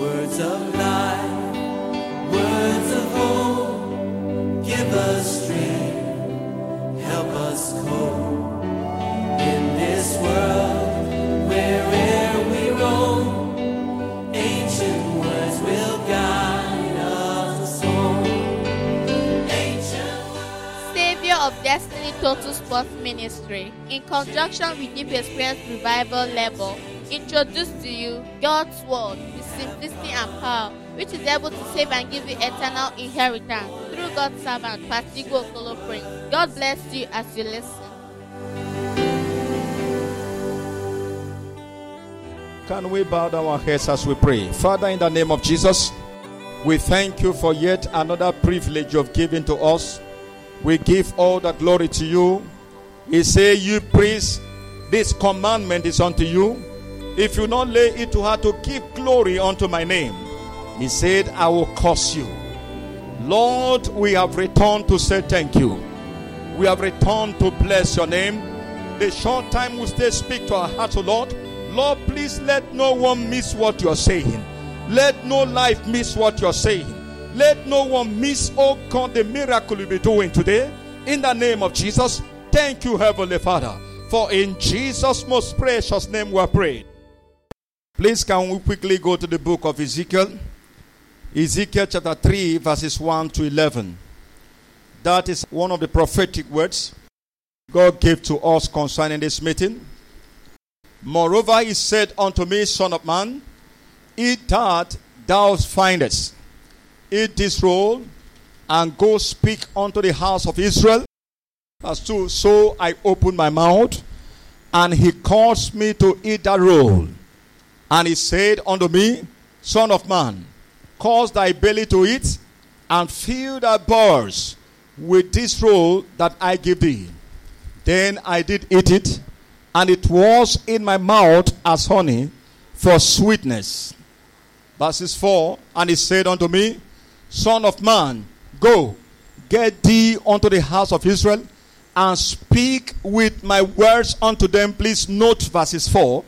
Words of life, words of hope, give us strength, help us cope in this world wherever we roam. Ancient words will guide us. Savior of Destiny Total Sports Ministry, in conjunction with Deep Experience Revival Level, introduce to you God's Word simplicity and power, which is able to save and give you eternal inheritance through God's servant, Pastor Okolo Prince. God bless you as you listen. Can we bow down our heads as we pray? Father, in the name of Jesus, we thank you for yet another privilege you've given to us. We give all the glory to you. He say, You praise, this commandment is unto you. If you not lay it to her to give glory unto my name, he said, I will curse you. Lord, we have returned to say thank you. We have returned to bless your name. The short time we stay, speak to our hearts, O Lord. Lord, please let no one miss what you're saying. Let no life miss what you're saying. Let no one miss, oh God, the miracle you'll be doing today. In the name of Jesus, thank you, Heavenly Father. For in Jesus' most precious name we are praying. Please, can we quickly go to the book of Ezekiel? Ezekiel chapter 3, verses 1 to 11. That is one of the prophetic words God gave to us concerning this meeting. Moreover, he said unto me, Son of man, eat that thou findest, eat this roll, and go speak unto the house of Israel. Verse 2 So I opened my mouth, and he caused me to eat that roll. And he said unto me, Son of man, cause thy belly to eat, and fill thy bowels with this roll that I give thee. Then I did eat it, and it was in my mouth as honey for sweetness. Verses 4 And he said unto me, Son of man, go, get thee unto the house of Israel, and speak with my words unto them. Please note verses 4.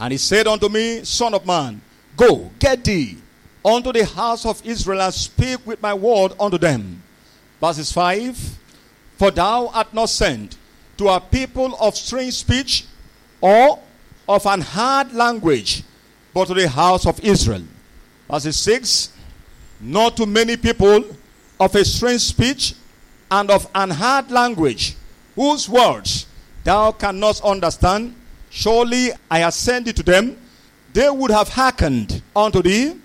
And he said unto me, Son of man, go, get thee unto the house of Israel, and speak with my word unto them. Verses 5 For thou art not sent to a people of strange speech or of an hard language, but to the house of Israel. Verses 6 Not to many people of a strange speech and of an hard language, whose words thou cannot understand. Surely I it to them, they would have hearkened unto thee.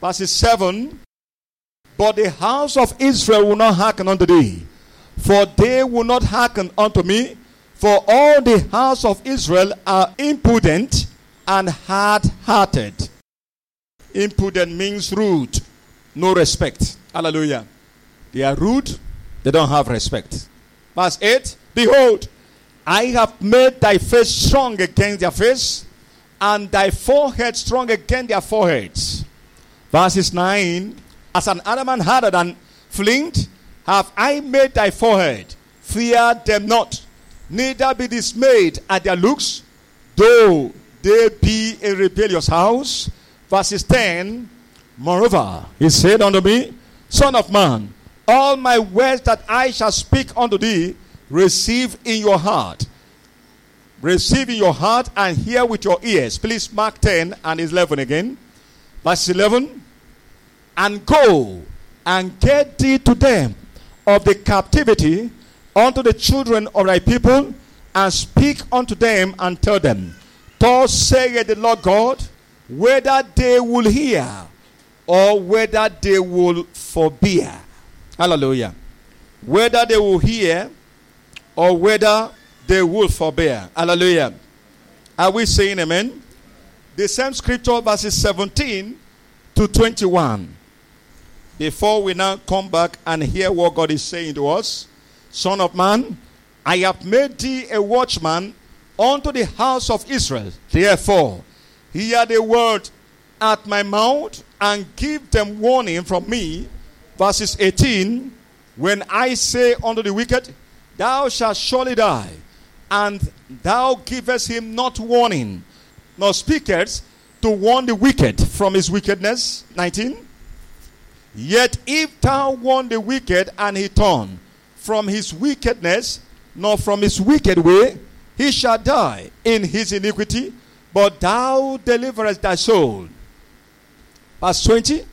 Verses 7 But the house of Israel will not hearken unto thee, for they will not hearken unto me. For all the house of Israel are impudent and hard hearted. Impudent means rude, no respect. Hallelujah. They are rude, they don't have respect. Verse 8 Behold, I have made thy face strong against their face, and thy forehead strong against their foreheads. Verses 9 As an adamant harder than flint, have I made thy forehead. Fear them not, neither be dismayed at their looks, though they be a rebellious house. Verses 10 Moreover, he said unto me, Son of man, all my words that I shall speak unto thee, receive in your heart. Receive in your heart and hear with your ears. Please mark 10 and 11 again. Verse 11. And go and get thee to them of the captivity unto the children of thy people, and speak unto them and tell them, Thus saith the Lord God, whether they will hear or whether they will forbear. Hallelujah. Whether they will hear or whether they will forbear. Hallelujah. Are we saying amen? The same scripture, verses 17 to 21. Before we now come back and hear what God is saying to us, Son of man, I have made thee a watchman unto the house of Israel. Therefore, hear the word at my mouth and give them warning from me. Verses 18 When I say unto the wicked, Thou shalt surely die, and thou givest him not warning, nor speakest to warn the wicked. from his wickedness. 19. Yet if thou warn the wicked and he turn from his wickedness, nor from his wicked way, he shall die in his iniquity, but thou deliverest thy soul. Verse 20.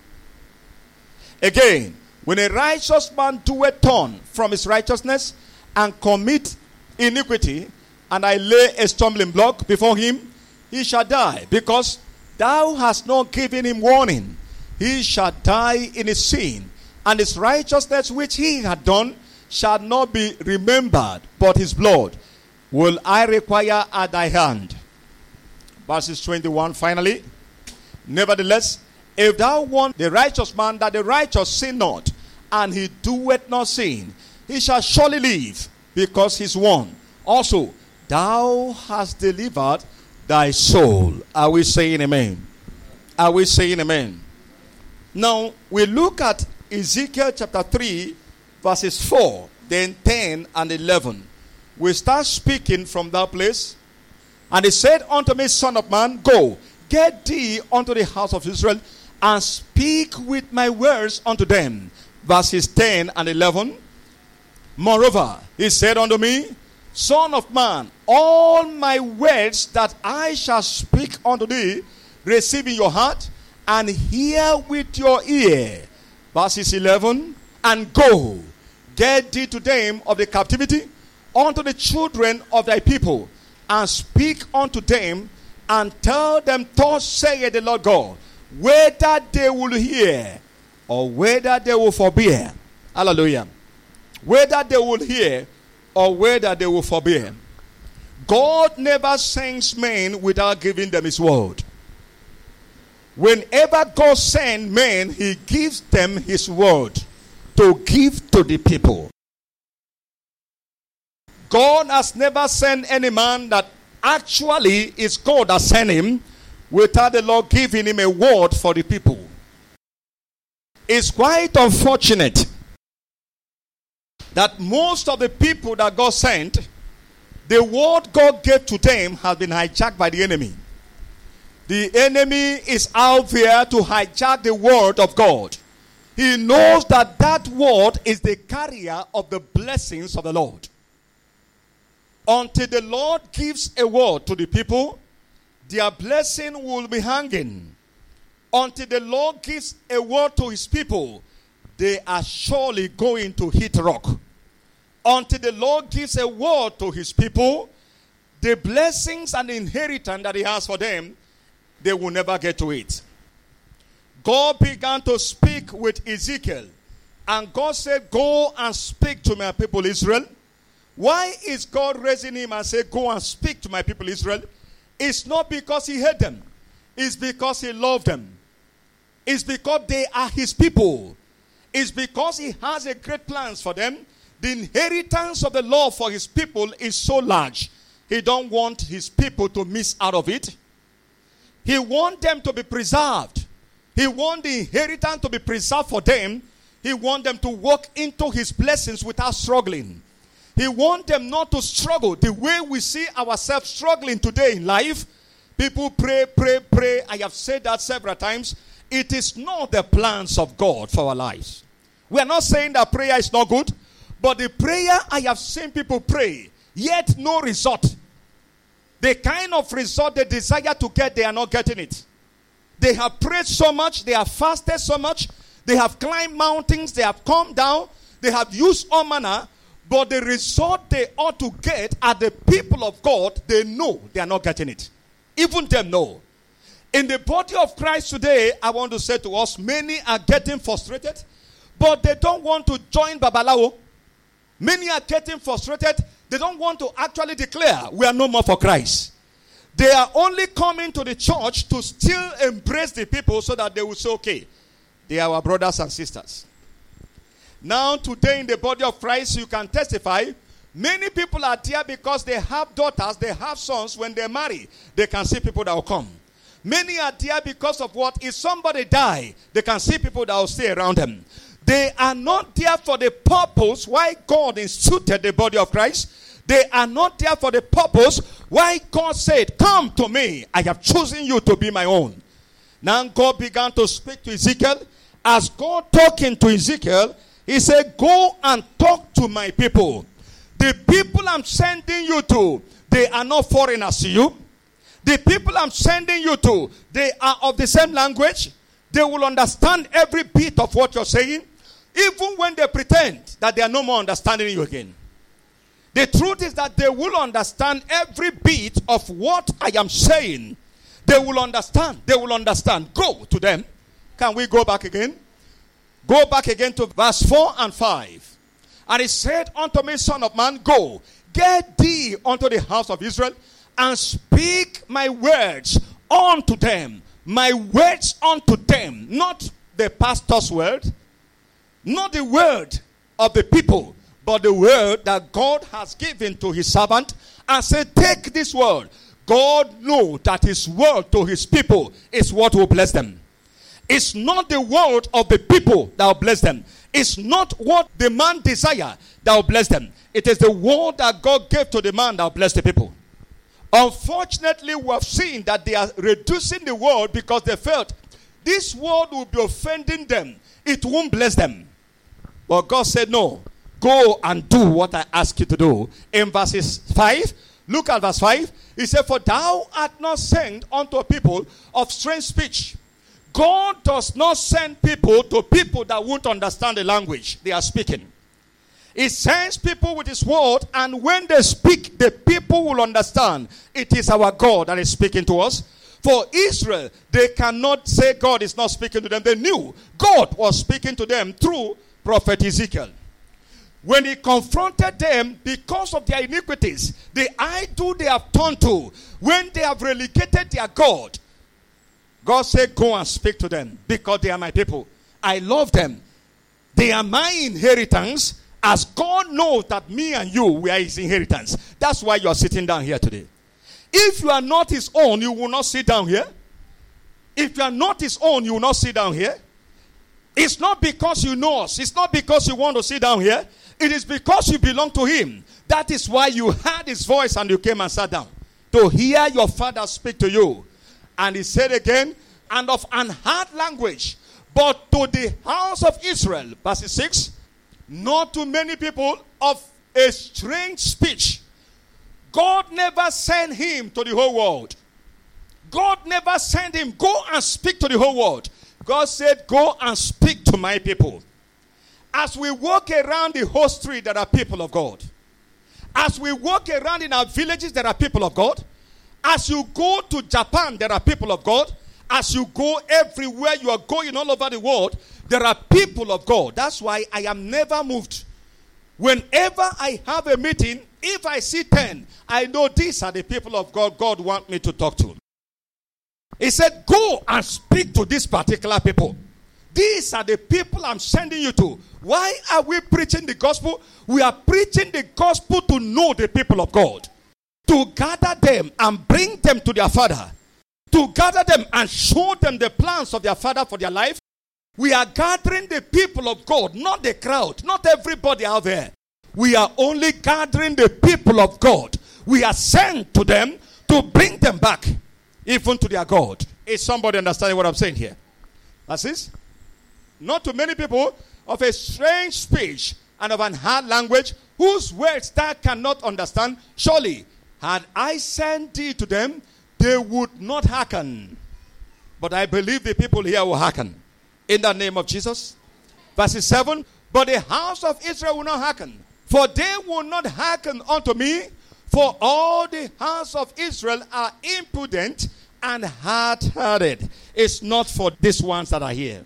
Again, when a righteous man do a turn from his righteousness and commit iniquity, and I lay a stumbling block before him, he shall die, because thou hast not given him warning. He shall die in his sin, and his righteousness which he had done shall not be remembered, but his blood will I require at thy hand. Verses 21 finally. Nevertheless, if thou want the righteous man that the righteous sin not, and he doeth not sin, he shall surely live, because he's one. Also, thou hast delivered thy soul. Are we saying amen? Are we saying amen? Now, we look at Ezekiel chapter 3, verses 4, then 10 and 11. We start speaking from that place. And he said unto me, Son of man, go, get thee unto the house of Israel, and speak with my words unto them. Verses 10 and 11. Moreover, he said unto me, Son of man, all my words that I shall speak unto thee, receive in your heart, and hear with your ear. Verses 11. And go, get thee to them of the captivity unto the children of thy people, and speak unto them, and tell them, Thus saith the Lord God, whether they will hear or whether they will forbear. Hallelujah. Whether they will hear or whether they will forbear. God never sends men without giving them his word. Whenever God sends men, he gives them his word to give to the people. God has never sent any man that actually is God that sent him without the Lord giving him a word for the people. It's quite unfortunate that most of the people that God sent, the word God gave to them has been hijacked by the enemy. The enemy is out there to hijack the word of God. He knows that that word is the carrier of the blessings of the Lord. Until the Lord gives a word to the people, their blessing will be hanging. Until the Lord gives a word to his people, they are surely going to hit rock. Until the Lord gives a word to his people, the blessings and inheritance that he has for them, they will never get to it. God began to speak with Ezekiel, and God said, Go and speak to my people Israel. Why is God raising him and say, Go and speak to my people Israel? It's not because he hate them, it's because he loved them. It's because they are his people. It's because he has a great plans for them. The inheritance of the law for his people is so large. He don't want his people to miss out of it. He want them to be preserved. He want the inheritance to be preserved for them. He want them to walk into his blessings without struggling. He want them not to struggle the way we see ourselves struggling today in life. People pray, pray, pray. I have said that several times. It is not the plans of God for our lives. We are not saying that prayer is not good, but the prayer I have seen people pray, yet no result. The kind of result they desire to get, they are not getting it. They have prayed so much, they have fasted so much, they have climbed mountains, they have come down, they have used all manner, but the result they ought to get are the people of God, they know they are not getting it. Even them know. In the body of Christ today, I want to say to us, many are getting frustrated, but they don't want to join Babalawo. Many are getting frustrated. They don't want to actually declare, we are no more for Christ. They are only coming to the church to still embrace the people so that they will say, okay, they are our brothers and sisters. Now, today in the body of Christ, you can testify. Many people are there because they have daughters, they have sons. When they marry, they can see people that will come. Many are there because of what? If somebody die, they can see people that will stay around them. They are not there for the purpose why God instituted the body of Christ. They are not there for the purpose why God said, Come to me. I have chosen you to be my own. Now God began to speak to Ezekiel. As God talking to Ezekiel, he said, Go and talk to my people. The people I'm sending you to, they are not foreigners to you. The people I'm sending you to, they are of the same language. They will understand every bit of what you're saying, even when they pretend that they are no more understanding you again. The truth is that they will understand every bit of what I am saying. They will understand. They will understand. Go to them. Can we go back again? Go back again to verse 4 and 5. And he said unto me, Son of man, go, get thee unto the house of Israel, and speak my words unto them. My words unto them. Not the pastor's word, not the word of the people, but the word that God has given to his servant and said, Take this word. God know that his word to his people is what will bless them. It's not the word of the people that will bless them. It's not what the man desire that will bless them. It is the word that God gave to the man that will bless the people. Unfortunately, we have seen that they are reducing the word because they felt this word will be offending them. It won't bless them. But God said, No, go and do what I ask you to do. In verses 5, look at verse 5. He said, For thou art not sent unto a people of strange speech. God does not send people to people that won't understand the language they are speaking. He sends people with His word, and when they speak, the people will understand it is our God that is speaking to us. For Israel, they cannot say God is not speaking to them. They knew God was speaking to them through prophet Ezekiel. When he confronted them because of their iniquities, the idol they have turned to, when they have relegated their God, God said, Go and speak to them because they are my people. I love them. They are my inheritance, as God knows that me and you, we are his inheritance. That's why you are sitting down here today. If you are not his own, you will not sit down here. If you are not his own, you will not sit down here. It's not because you know us, it's not because you want to sit down here. It is because you belong to him. That is why you heard his voice and you came and sat down to hear your father speak to you. And he said again, and of an hard language, but to the house of Israel, verse 6, not to many people of a strange speech. God never sent him to the whole world. God never sent him, go and speak to the whole world. God said, Go and speak to my people. As we walk around the whole street, there are people of God. As we walk around in our villages, there are people of God. As you go to Japan, there are people of God. As you go everywhere you are going all over the world, there are people of God. That's why I am never moved. Whenever I have a meeting, if I see 10, I know these are the people of God God want me to talk to. He said, Go and speak to these particular people. These are the people I'm sending you to. Why are we preaching the gospel? We are preaching the gospel to know the people of God, to gather them and bring them to their father, to gather them and show them the plans of their father for their life. We are gathering the people of God, not the crowd, not everybody out there. We are only gathering the people of God. We are sent to them to bring them back, even to their God. Is somebody understanding what I'm saying here? That's. Not to many people of a strange speech and of an hard language, whose words thou cannot understand. Surely, had I sent thee to them, they would not hearken. But I believe the people here will hearken. In the name of Jesus. Verse 7 But the house of Israel will not hearken, for they will not hearken unto me, for all the house of Israel are impudent and hard hearted. It's not for these ones that are here.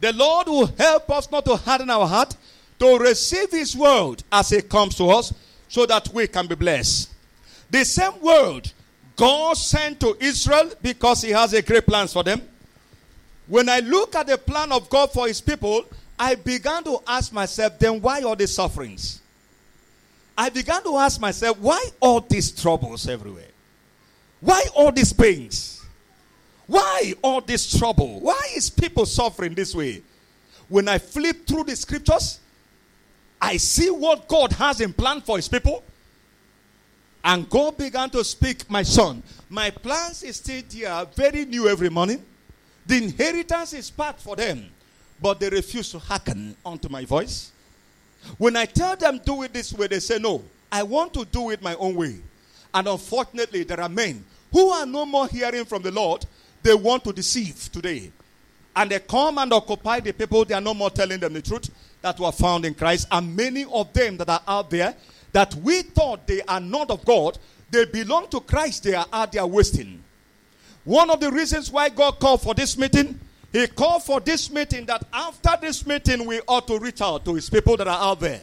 The Lord will help us not to harden our heart, to receive His word as it comes to us, so that we can be blessed. The same word God sent to Israel because He has a great plans for them. When I look at the plan of God for His people, I began to ask myself, then why all these sufferings? I began to ask myself, why all these troubles everywhere? Why all these pains? Why all this trouble? Why is people suffering this way? When I flip through the scriptures, I see what God has in plan for his people. And God began to speak, My son, my plans is still there, very new every morning. The inheritance is part for them, but they refuse to hearken unto my voice. When I tell them do it this way, they say no. I want to do it my own way. And unfortunately, there are men who are no more hearing from the Lord. They want to deceive today. And they come and occupy the people. They are no more telling them the truth that were found in Christ. And many of them that are out there that we thought they are not of God, they belong to Christ, they are out there wasting. One of the reasons why God called for this meeting, He called for this meeting that after this meeting, we ought to reach out to His people that are out there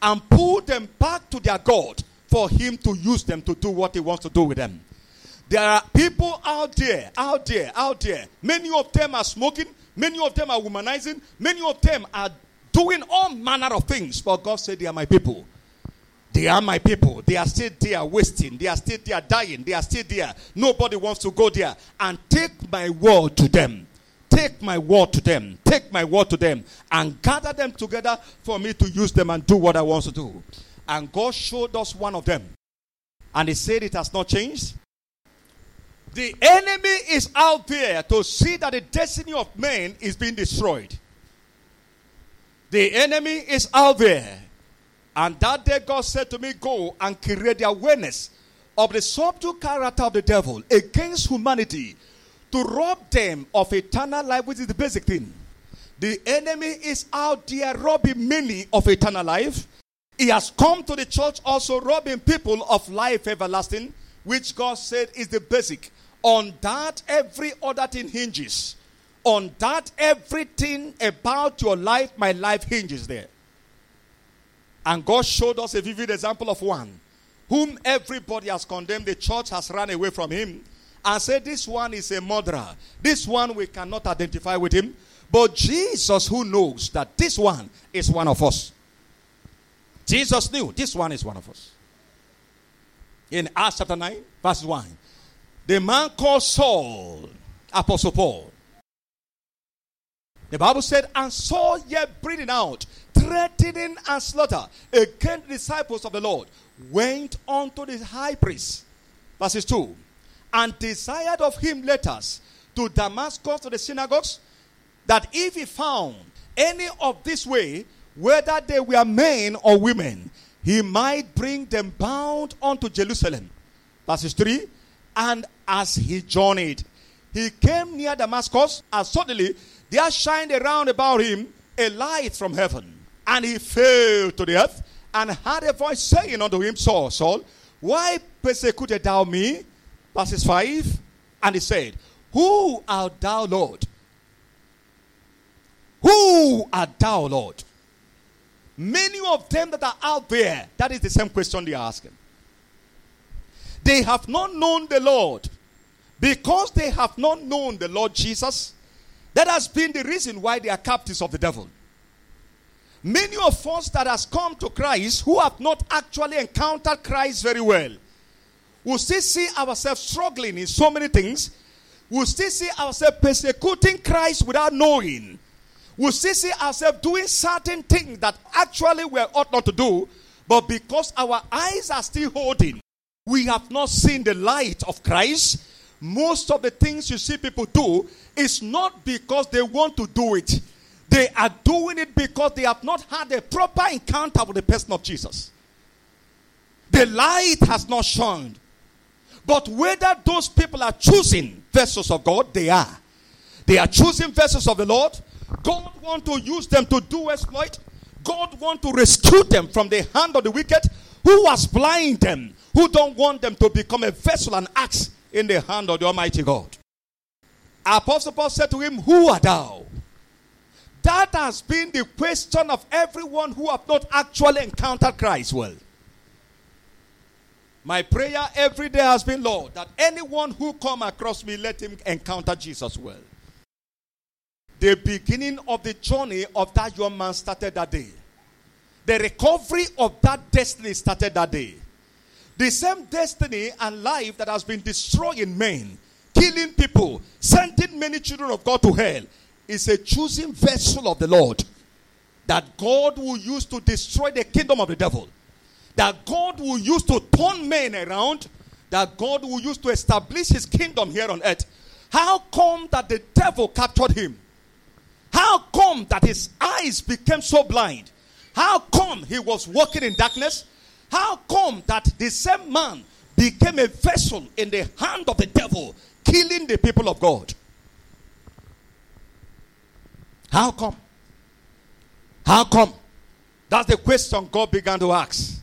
and pull them back to their God for Him to use them to do what He wants to do with them. There are people out there, out there, out there. Many of them are smoking, many of them are womanizing, many of them are doing all manner of things. But God said, They are my people. They are my people. They are still there wasting. They are still there dying. They are still there. Nobody wants to go there. And take my word to them. Take my word to them. Take my word to them. And gather them together for me to use them and do what I want to do. And God showed us one of them. And He said it has not changed. The enemy is out there to see that the destiny of men is being destroyed. The enemy is out there and that day God said to me, Go and create the awareness of the subtle character of the devil against humanity to rob them of eternal life, which is the basic thing. The enemy is out there robbing many of eternal life. He has come to the church also robbing people of life everlasting, which God said is the basic. On that, every other thing hinges. On that, everything about your life, my life hinges there. And God showed us a vivid example of one whom everybody has condemned. The church has run away from him and said, This one is a murderer. This one we cannot identify with him. But Jesus, who knows that this one is one of us, Jesus knew this one is one of us. In Acts chapter 9, verse 1, the man called Saul, Apostle Paul, the Bible said, and Saul yet breathing out, threatening and slaughter against the disciples of the Lord, went unto the high priest. Verses 2. And desired of him letters to Damascus to the synagogues, that if he found any of this way, whether they were men or women, he might bring them bound unto Jerusalem. Verses 3. And as he journeyed, he came near Damascus, and suddenly there shined around about him a light from heaven. And he fell to the earth and had a voice saying unto him, Saul, Saul, why persecutest thou me? Verses 5. And he said, Who art thou, Lord? Who art thou, Lord? Many of them that are out there, that is the same question they are asking. They have not known the Lord. Because they have not known the Lord Jesus, that has been the reason why they are captives of the devil. Many of us that has come to Christ who have not actually encountered Christ very well will still see ourselves struggling in so many things. We'll still see ourselves persecuting Christ without knowing. We'll still see ourselves doing certain things that actually we ought not to do, but because our eyes are still holding, we have not seen the light of Christ most of the things you see people do is not because they want to do it. They are doing it because they have not had a proper encounter with the person of Jesus. The light has not shone. But whether those people are choosing vessels of God, they are. They are choosing vessels of the Lord. God want to use them to do exploit. God want to rescue them from the hand of the wicked who was blind them, who don't want them to become a vessel and axe in the hand of the Almighty God. Apostle Paul said to him, Who art thou? That has been the question of everyone who have not actually encountered Christ well. My prayer every day has been, Lord, that anyone who come across me, let him encounter Jesus well. The beginning of the journey of that young man started that day. The recovery of that destiny started that day. The same destiny and life that has been destroying men, killing people, sending many children of God to hell, is a choosing vessel of the Lord that God will use to destroy the kingdom of the devil. that God will use to turn men around, that God will use to establish his kingdom here on earth. How come that the devil captured him? How come that his eyes became so blind? How come he was walking in darkness? How come that the same man became a vessel in the hand of the devil, killing the people of God? How come? How come? That's the question God began to ask.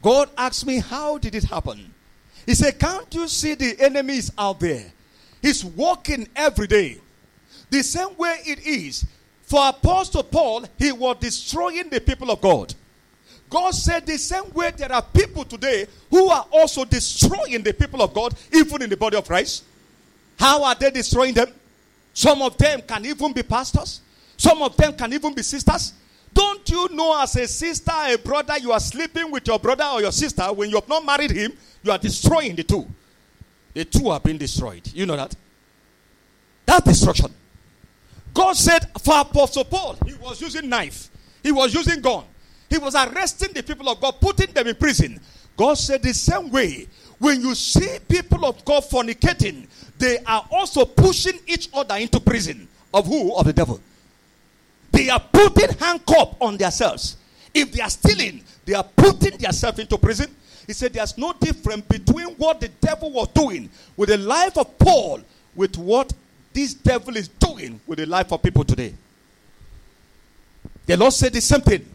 God asked me, How did it happen? He said, Can't you see the enemies out there? He's walking every day. The same way it is for Apostle Paul, he was destroying the people of God. God said the same way there are people today who are also destroying the people of God, even in the body of Christ. How are they destroying them? Some of them can even be pastors, some of them can even be sisters. Don't you know, as a sister, a brother, you are sleeping with your brother or your sister when you have not married him, you are destroying the two. The two are being destroyed. You know that? That destruction. God said for Apostle Paul, he was using knife, he was using gun, he was arresting the people of God, putting them in prison. God said the same way, when you see people of God fornicating, they are also pushing each other into prison. Of who? Of the devil. They are putting handcuff on themselves. If they are stealing, they are putting themselves into prison. He said there's no difference between what the devil was doing with the life of Paul with what this devil is doing with the life of people today. The Lord said the same thing.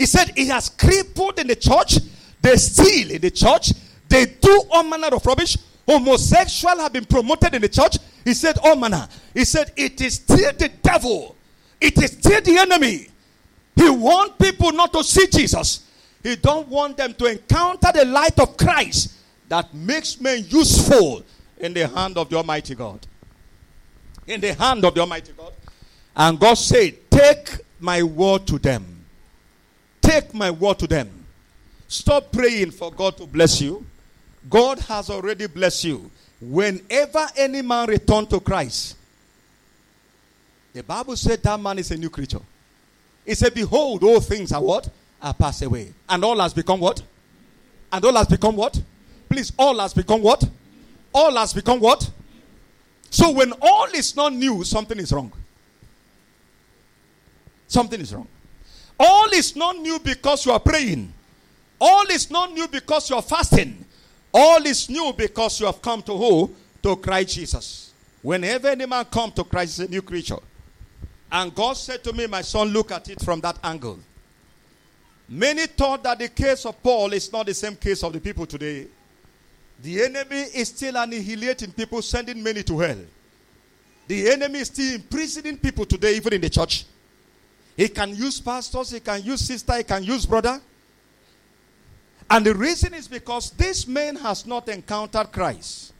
He said he has crippled in the church, they steal in the church, they do all manner of rubbish. Homosexual have been promoted in the church. He said, all manner. He said, it is still the devil. It is still the enemy. He wants people not to see Jesus. He don't want them to encounter the light of Christ that makes men useful in the hand of the Almighty God in the hand of the Almighty God. And God said, Take my word to them. Take my word to them. Stop praying for God to bless you. God has already blessed you. Whenever any man return to Christ, the Bible said that man is a new creature. It said, Behold, all things are what? Are passed away. And all has become what? And all has become what? Please, all has become what? All has become what? So when all is not new, something is wrong. Something is wrong. All is not new because you are praying. All is not new because you are fasting. All is new because you have come to who? To Christ Jesus. Whenever any man come to Christ, is a new creature. And God said to me, my son, look at it from that angle. Many thought that the case of Paul is not the same case of the people today. The enemy is still annihilating people, sending many to hell. The enemy is still imprisoning people today, even in the church. He can use pastors, he can use sister, he can use brother. And the reason is because this man has not encountered Christ.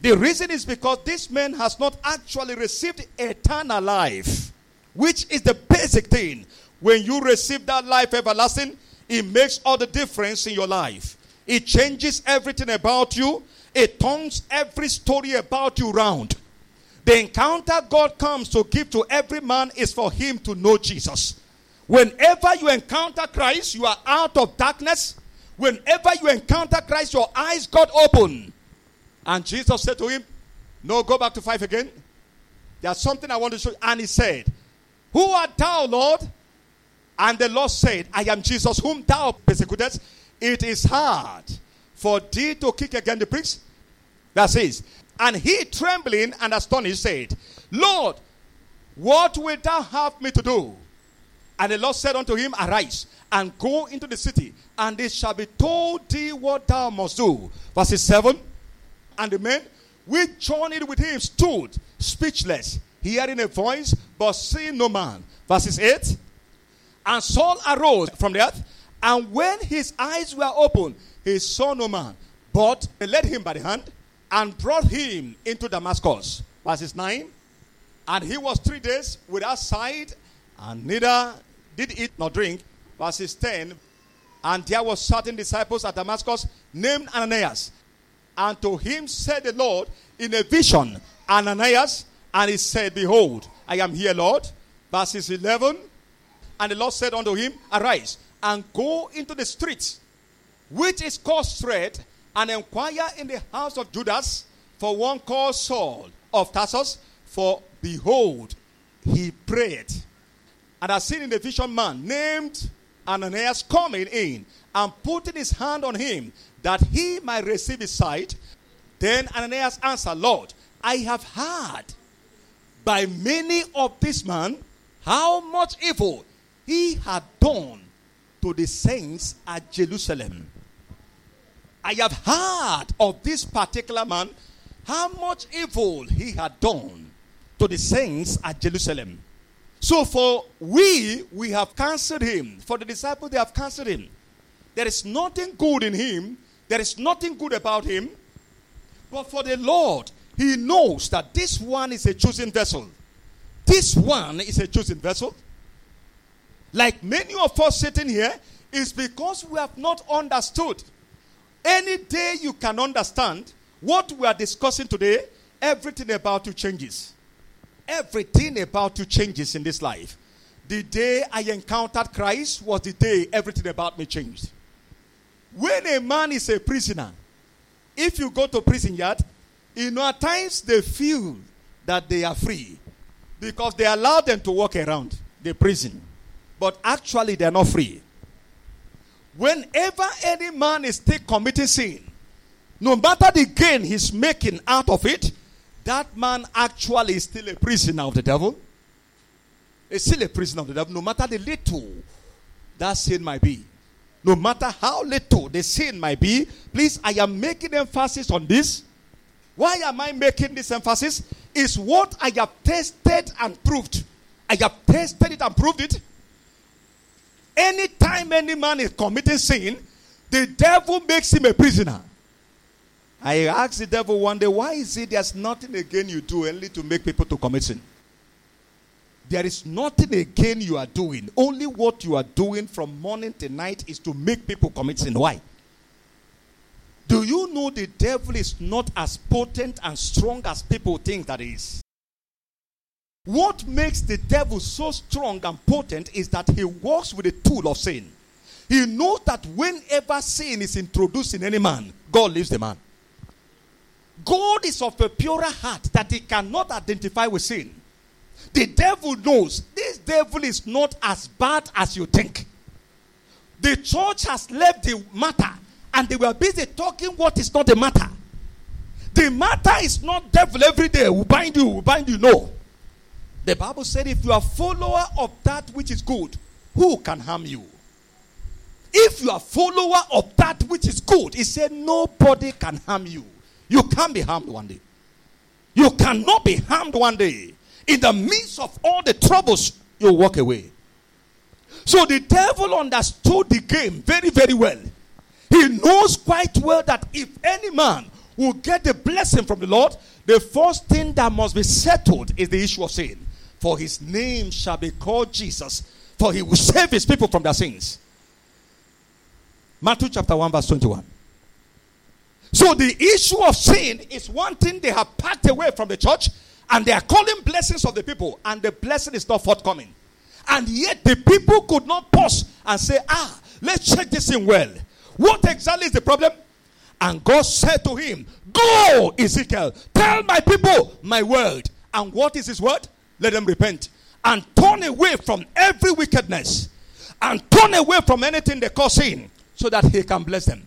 The reason is because this man has not actually received eternal life, which is the basic thing. When you receive that life everlasting, it makes all the difference in your life. It changes everything about you. It turns every story about you round. The encounter God comes to give to every man is for him to know Jesus. Whenever you encounter Christ, you are out of darkness. Whenever you encounter Christ, your eyes got open. And Jesus said to him, No, go back to five again. There's something I want to show you. And he said, Who art thou, Lord? And the Lord said, I am Jesus, whom thou persecutest. It is hard for thee to kick against the pricks. That says, and he trembling and astonished said, Lord, what wilt thou have me to do? And the Lord said unto him, Arise and go into the city, and it shall be told thee what thou must do. Verses 7 And the men which journeyed with him stood speechless, hearing a voice, but seeing no man. Verses 8 And Saul arose from the earth and when his eyes were opened, he saw no man. But they led him by the hand and brought him into Damascus. Verses 9. And he was three days without sight, and neither did eat nor drink. Verses 10. And there were certain disciples at Damascus named Ananias. And to him said the Lord in a vision, Ananias. And he said, Behold, I am here, Lord. Verses 11. And the Lord said unto him, Arise and go into the streets, which is called Straight, and inquire in the house of Judas for one called Saul of Tarsus. For behold, he prayed, and I seen in the vision man named Ananias coming in and putting his hand on him that he might receive his sight. Then Ananias answered, Lord, I have heard by many of this man how much evil he had done to the saints at Jerusalem. I have heard of this particular man how much evil he had done to the saints at Jerusalem. So for we, we have cancelled him. For the disciples, they have cancelled him. There is nothing good in him. There is nothing good about him. But for the Lord, he knows that this one is a chosen vessel. This one is a chosen vessel. Like many of us sitting here, is because we have not understood. Any day you can understand what we are discussing today, everything about you changes. Everything about you changes in this life. The day I encountered Christ was the day everything about me changed. When a man is a prisoner, if you go to prison yard, you know at times they feel that they are free because they allow them to walk around the prison. But actually, they are not free. Whenever any man is still committing sin, no matter the gain he's making out of it, that man actually is still a prisoner of the devil. Is still a prisoner of the devil, no matter the little that sin might be. No matter how little the sin might be, please, I am making emphasis on this. Why am I making this emphasis? Is what I have tested and proved. I have tested it and proved it. Anytime any man is committing sin, the devil makes him a prisoner. I asked the devil one day, why is it there's nothing again you do only to make people to commit sin? There is nothing again you are doing. Only what you are doing from morning to night is to make people commit sin. Why? Do you know the devil is not as potent and strong as people think that is? What makes the devil so strong and potent is that he works with the tool of sin. He knows that whenever sin is introduced in any man, God leaves the man. God is of a purer heart that he cannot identify with sin. The devil knows this devil is not as bad as you think. The church has left the matter and they were busy talking what is not the matter. The matter is not devil every day We bind you, we bind you. No. The Bible said, if you are follower of that which is good, who can harm you? If you are follower of that which is good, he said, nobody can harm you. You can't be harmed one day. You cannot be harmed one day. In the midst of all the troubles, you walk away. So the devil understood the game very, very well. He knows quite well that if any man will get the blessing from the Lord, the first thing that must be settled is the issue of sin. For his name shall be called Jesus, for he will save his people from their sins. Matthew chapter 1, verse 21. So the issue of sin is one thing they have packed away from the church, and they are calling blessings of the people, and the blessing is not forthcoming. And yet the people could not pause and say, Ah, let's check this in well. What exactly is the problem? And God said to him, Go, Ezekiel, tell my people my word. And what is his word? Let them repent and turn away from every wickedness and turn away from anything they call sin so that he can bless them.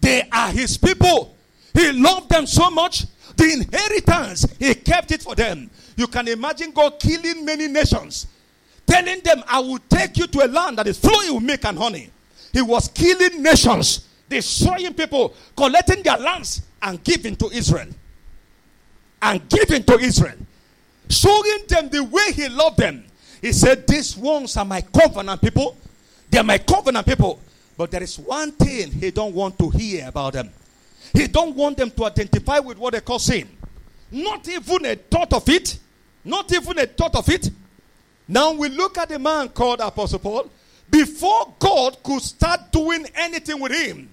They are his people. He loved them so much. The inheritance, he kept it for them. You can imagine God killing many nations, telling them, I will take you to a land that is flowing with milk and honey. He was killing nations, destroying people, collecting their lands and giving to Israel. And giving to Israel. Showing them the way he loved them. He said, These ones are my covenant people. They are my covenant people. But there is one thing he don't want to hear about them. He don't want them to identify with what they call sin. Not even a thought of it. Not even a thought of it. Now we look at the man called Apostle Paul. Before God could start doing anything with him,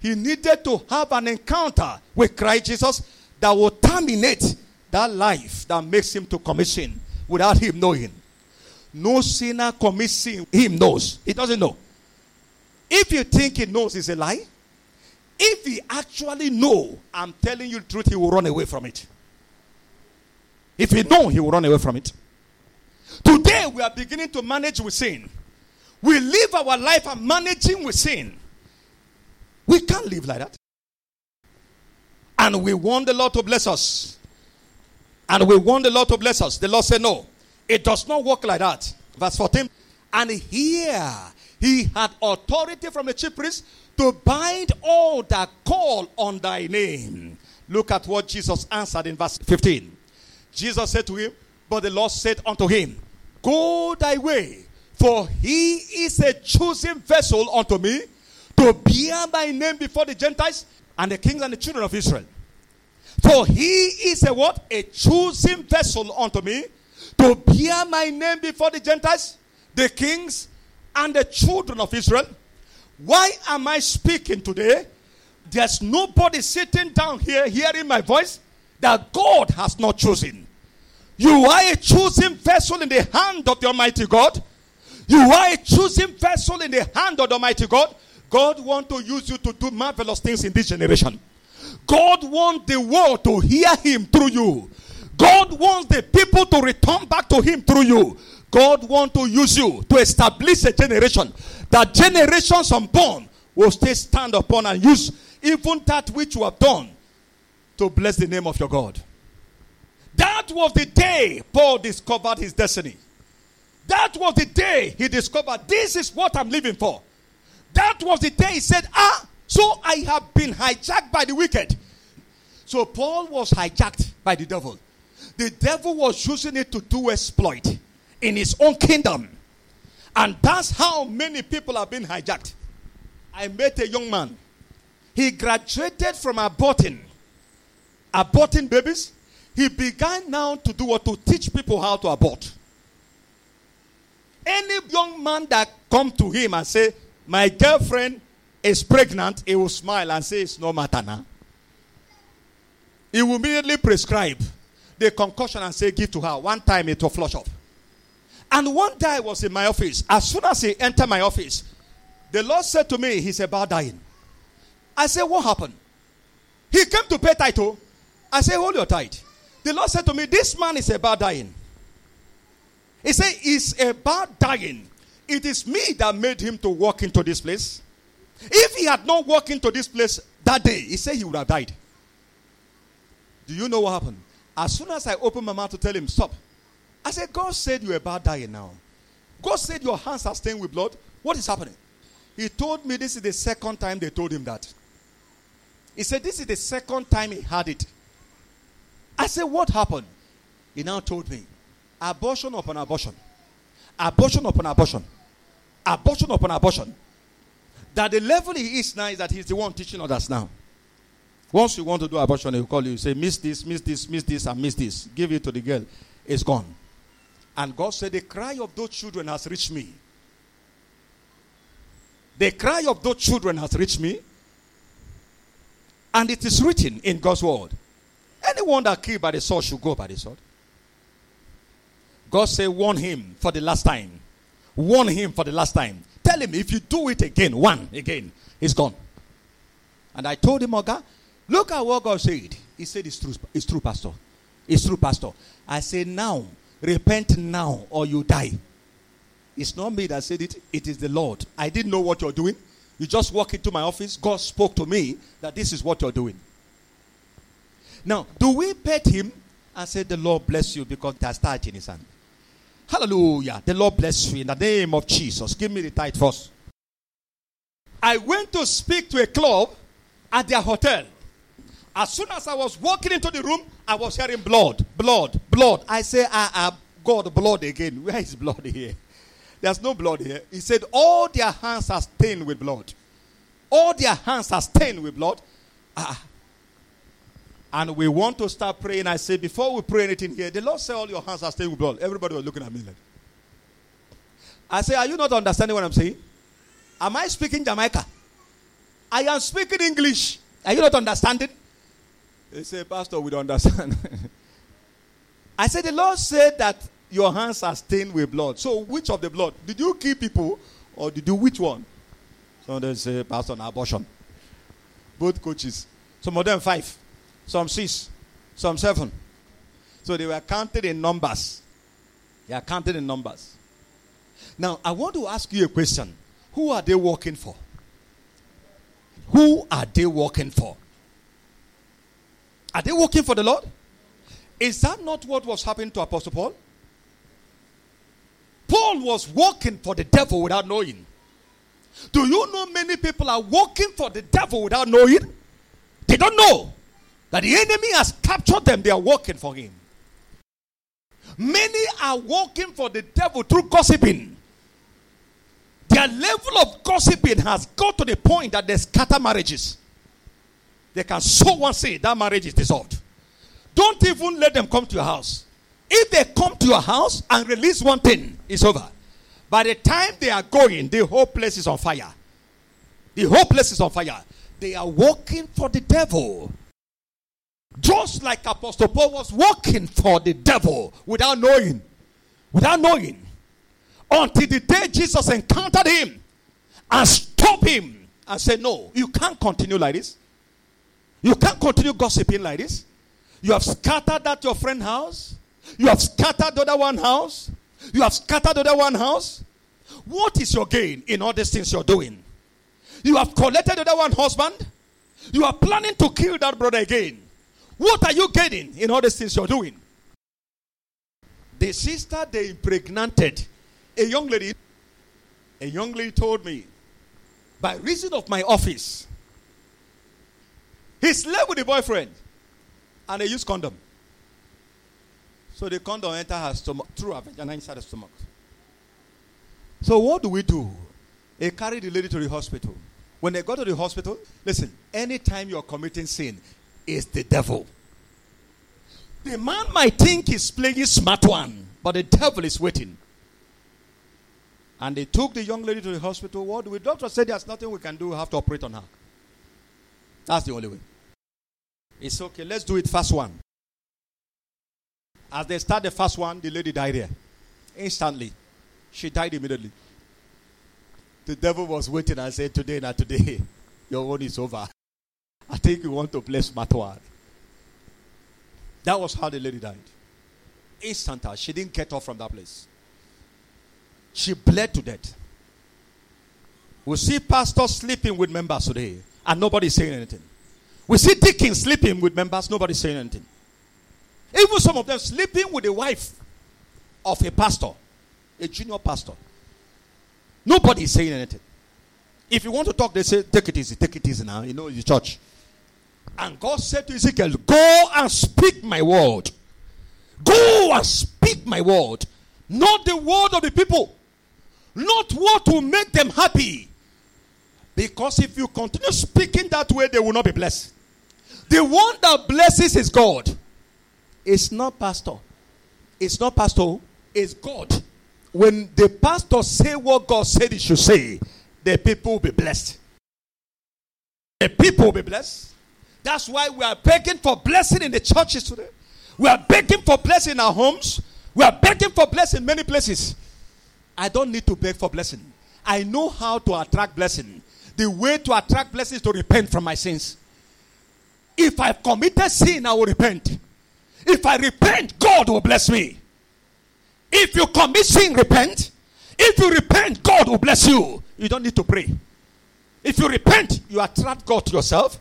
he needed to have an encounter with Christ Jesus that will terminate that life that makes him to commit sin without him knowing. No sinner commits sin, him knows. He doesn't know. If you think he knows, it's a lie. If he actually know, I'm telling you the truth, he will run away from it. If he know, he will run away from it. Today we are beginning to manage with sin. We live our life and managing with sin. We can't live like that. And we want the Lord to bless us. And we want the Lord to bless us. The Lord said, No, it does not work like that. Verse 14. And here he had authority from the chief priest to bind all that call on thy name. Look at what Jesus answered in verse 15. Jesus said to him, But the Lord said unto him, Go thy way, for he is a chosen vessel unto me to bear my name before the Gentiles and the kings and the children of Israel. For he is a what? A chosen vessel unto me to bear my name before the Gentiles, the kings, and the children of Israel. Why am I speaking today? There's nobody sitting down here hearing my voice that God has not chosen. You are a chosen vessel in the hand of the Almighty God. You are a chosen vessel in the hand of the Almighty God. God wants to use you to do marvelous things in this generation. God wants the world to hear Him through you. God wants the people to return back to Him through you. God wants to use you to establish a generation that generations unborn will still stand upon and use even that which you have done to bless the name of your God. That was the day Paul discovered his destiny. That was the day he discovered this is what I'm living for. That was the day he said, Ah, so I have been hijacked by the wicked. So Paul was hijacked by the devil. The devil was using it to do exploit in his own kingdom. And that's how many people have been hijacked. I met a young man. He graduated from aborting, aborting babies. He began now to do what? To teach people how to abort. Any young man that come to him and say, my girlfriend is pregnant, he will smile and say, it's no matter now. He will immediately prescribe the concussion and say, give to her. One time it will flush up. And one day I was in my office. As soon as he entered my office, the Lord said to me, He's about dying. I said, What happened? He came to pay title. I said, Hold your tight. The Lord said to me, This man is about dying. He said, He's about dying. It is me that made him to walk into this place. If he had not walked into this place that day, he said he would have died. Do you know what happened? As soon as I opened my mouth to tell him, Stop, I said, God said you're about dying now. God said your hands are stained with blood. What is happening? He told me this is the second time they told him that. He said, This is the second time he had it. I said, What happened? He now told me, Abortion upon abortion. Abortion upon abortion. Abortion upon abortion. That the level he is now is that he's the one teaching others now. Once you want to do abortion, he'll call you, say, Miss this, miss this, miss this, and miss this. Give it to the girl. It's gone. And God said, The cry of those children has reached me. The cry of those children has reached me. And it is written in God's word. Anyone that killed by the sword should go by the sword. God said, warn him for the last time. Warn him for the last time. Tell him if you do it again, one again, he's gone. And I told him, Oga, look at what God said. He said, It's true, it's true, Pastor. It's true, Pastor. I say, Now, repent now, or you die. It's not me that said it, it is the Lord. I didn't know what you're doing. You just walk into my office. God spoke to me that this is what you're doing. Now, do we pet him and say, The Lord bless you because there's tithe in his hand? Hallelujah. The Lord bless you in the name of Jesus. Give me the tithe first. I went to speak to a club at their hotel. As soon as I was walking into the room, I was hearing blood, blood, blood. I say, ah, ah, God, blood again. Where is blood here? There's no blood here. He said, all their hands are stained with blood. All their hands are stained with blood. Ah. And we want to start praying. I say, before we pray anything here, the Lord said, all your hands are stained with blood. Everybody was looking at me like. I say, are you not understanding what I'm saying? Am I speaking Jamaica? I am speaking English. Are you not understanding? They say, Pastor, we don't understand. I said, the Lord said that your hands are stained with blood. So, which of the blood? Did you kill people or did you which one? Some of them say pastor on abortion. Both coaches. Some of them five, some six, some seven. So they were counted in numbers. They are counted in numbers. Now I want to ask you a question. Who are they working for? Who are they working for? Are they working for the Lord? Is that not what was happening to Apostle Paul? Paul was working for the devil without knowing. Do you know many people are working for the devil without knowing? They don't know that the enemy has captured them, they are working for him. Many are working for the devil through gossiping. Their level of gossiping has got to the point that they scatter marriages. They can so one say that marriage is dissolved. Don't even let them come to your house. If they come to your house and release one thing, it's over. By the time they are going, the whole place is on fire. The whole place is on fire. They are working for the devil. Just like Apostle Paul was working for the devil without knowing. Without knowing. Until the day Jesus encountered him and stopped him and said, No, you can't continue like this. You can't continue gossiping like this. You have scattered that your friend house. You have scattered the other one house. You have scattered the other one house. What is your gain in all these things you're doing? You have collected the other one husband. You are planning to kill that brother again. What are you getting in all these things you're doing? The sister they impregnated, a young lady, a young lady told me, by reason of my office, he slept with the boyfriend and they used condom. So the condom entered her stomach through her vagina inside the stomach. So what do we do? They carried the lady to the hospital. When they got to the hospital, listen, anytime you're committing sin, it's the devil. The man might think he's playing smart one, but the devil is waiting. And they took the young lady to the hospital. What The? Doctor said there's nothing we can do. We have to operate on her. That's the only way. It's okay. Let's do it first one. As they start the first one, the lady died there. Instantly. She died immediately. The devil was waiting and said, Today, not today. Your own is over. I think you want to play smart. That was how the lady died. Instanter. She didn't get off from that place. She bled to death. We see pastors sleeping with members today, and nobody saying anything. We see deacons sleeping with members, nobody saying anything. Even some of them sleeping with the wife of a pastor, a junior pastor. Nobody is saying anything. If you want to talk, they say, Take it easy, take it easy now. You know, the church. And God said to Ezekiel, Go and speak my word. Go and speak my word. Not the word of the people. Not what will make them happy. Because if you continue speaking that way, they will not be blessed. The one that blesses is God. It's not pastor. It's not pastor. It's God. When the pastor say what God said he should say, the people will be blessed. The people will be blessed. That's why we are begging for blessing in the churches today. We are begging for blessing in our homes. We are begging for blessing in many places. I don't need to beg for blessing. I know how to attract blessing. The way to attract blessing is to repent from my sins. If I've committed sin, I will repent. If I repent, God will bless me. If you commit sin, repent. If you repent, God will bless you. You don't need to pray. If you repent, you attract God to yourself.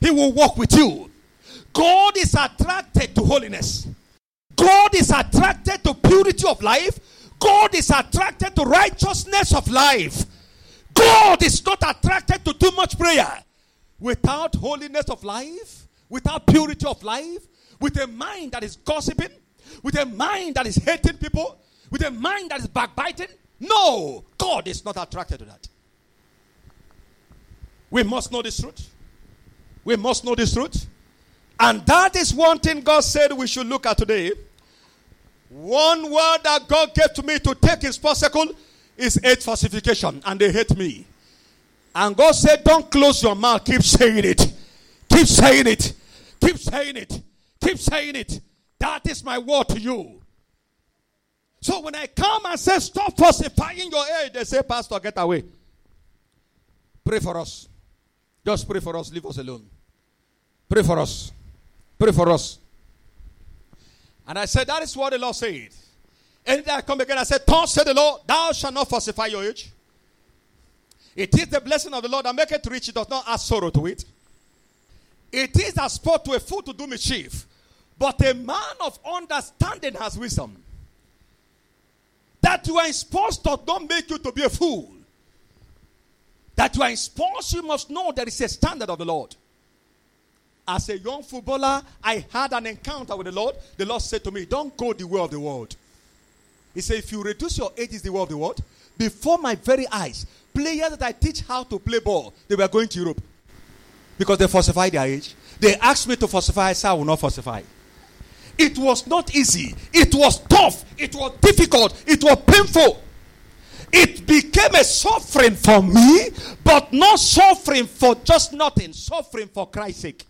He will walk with you. God is attracted to holiness. God is attracted to purity of life. God is attracted to righteousness of life. God is not attracted to too much prayer. Without holiness of life, without purity of life, with a mind that is gossiping, with a mind that is hating people, with a mind that is backbiting, no, God is not attracted to that. We must know this truth. We must know this truth. And that is one thing God said we should look at today. One word that God gave to me to take his spot circle is age falsification, and they hate me. And God said, Don't close your mouth, keep saying it. Keep saying it. Keep saying it. Keep saying it. That is my word to you. So when I come and say, Stop falsifying your age, they say, Pastor, get away. Pray for us. Just pray for us. Leave us alone. Pray for us. Pray for us. And I said, That is what the Lord said. And I come again, I said, Thus said the Lord, Thou shalt not falsify your age. It is the blessing of the Lord that make it rich, it does not add sorrow to it. It is a sport to a fool to do mischief, but a man of understanding has wisdom. That you are sports does not make you to be a fool. That you are sports, you must know there is a standard of the Lord. As a young footballer, I had an encounter with the Lord. The Lord said to me, Don't go the way of the world. He said, If you reduce your age, is the way of the world. Before my very eyes, players that I teach how to play ball, they were going to Europe because they falsified their age. They asked me to falsify, I said, I will not falsify. It was not easy. It was tough. It was difficult. It was painful. It became a suffering for me, but not suffering for just nothing, suffering for Christ's sake.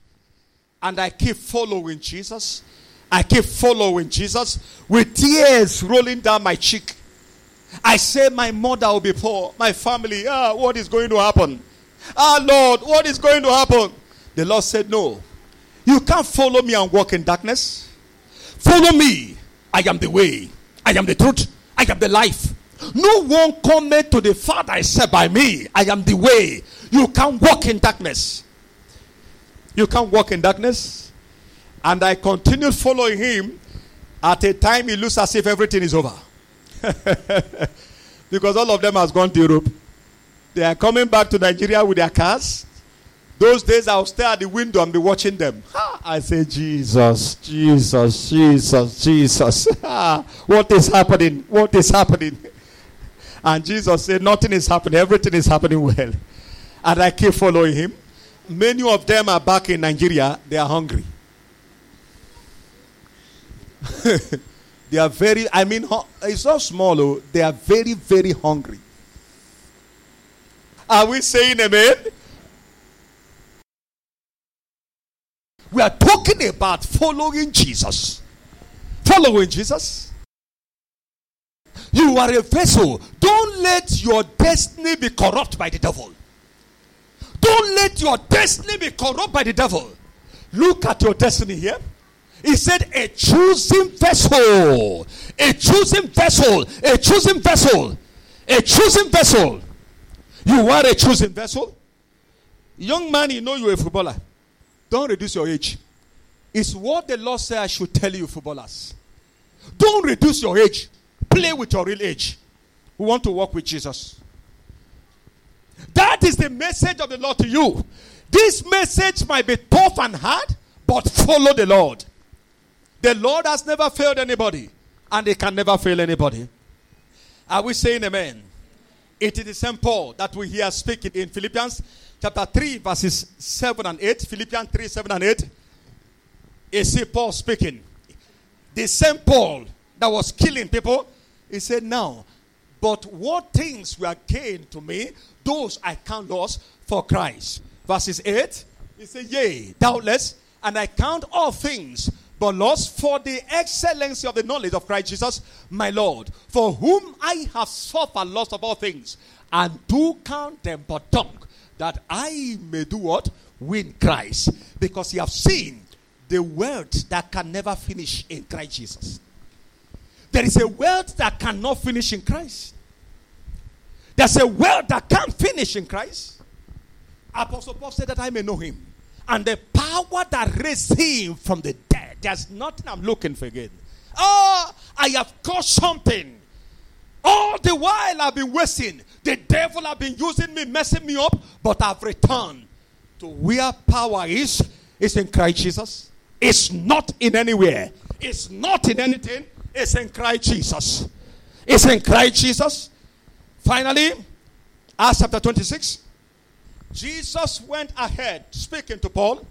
And I keep following Jesus. I keep following Jesus with tears rolling down my cheek. I say, My mother will be poor. My family, ah, what is going to happen? Ah, Lord, what is going to happen? The Lord said, No. You can't follow me and walk in darkness. Follow me. I am the way. I am the truth. I am the life. No one cometh to the Father except by me. I am the way. You can't walk in darkness. You can't walk in darkness. And I continued following him. At a time, he looks as if everything is over. because all of them has gone to Europe. They are coming back to Nigeria with their cars. Those days I'll stay at the window and be watching them. I say, Jesus, Jesus, Jesus, Jesus. what is happening? What is happening? And Jesus said, Nothing is happening. Everything is happening well. And I keep following him. Many of them are back in Nigeria. They are hungry. they are very, I mean, it's not small, though. They are very, very hungry. Are we saying amen? We are talking about following Jesus. Following Jesus. You are a vessel. Don't let your destiny be corrupt by the devil. Don't let your destiny be corrupt by the devil. Look at your destiny here. He said, A choosing vessel. A choosing vessel. A choosing vessel. A choosing vessel. You are a choosing vessel. Young man, you know you're a footballer. Don't reduce your age. It's what the Lord said I should tell you, footballers. Don't reduce your age. Play with your real age. We want to walk with Jesus. That is the message of the Lord to you. This message might be tough and hard, but follow the Lord. The Lord has never failed anybody, and He can never fail anybody. Are we saying amen? It is the same Paul that we hear speaking in Philippians chapter 3, verses 7 and 8. Philippians 3, 7 and 8. You see Paul speaking. The same Paul that was killing people, he said, Now, but what things were gained to me, those I count loss for Christ. Verses 8, he said, Yea, doubtless, and I count all things but loss for the excellency of the knowledge of Christ Jesus, my Lord, for whom I have suffered loss of all things, and do count them but dung, that I may do what? Win Christ. Because you have seen the wealth that can never finish in Christ Jesus. There is a wealth that cannot finish in Christ. There's a wealth that can't finish in Christ. Apostle Paul said that I may know him. And the power that raised him from the dead. There's nothing I'm looking for again. Oh, I have caused something. All the while I've been wasting. The devil have been using me, messing me up, but I've returned to where power is. It's in Christ Jesus. It's not in anywhere. It's not in anything. It's in Christ Jesus. Is in Christ Jesus. Finally, Acts chapter 26. Jesus went ahead speaking to Paul.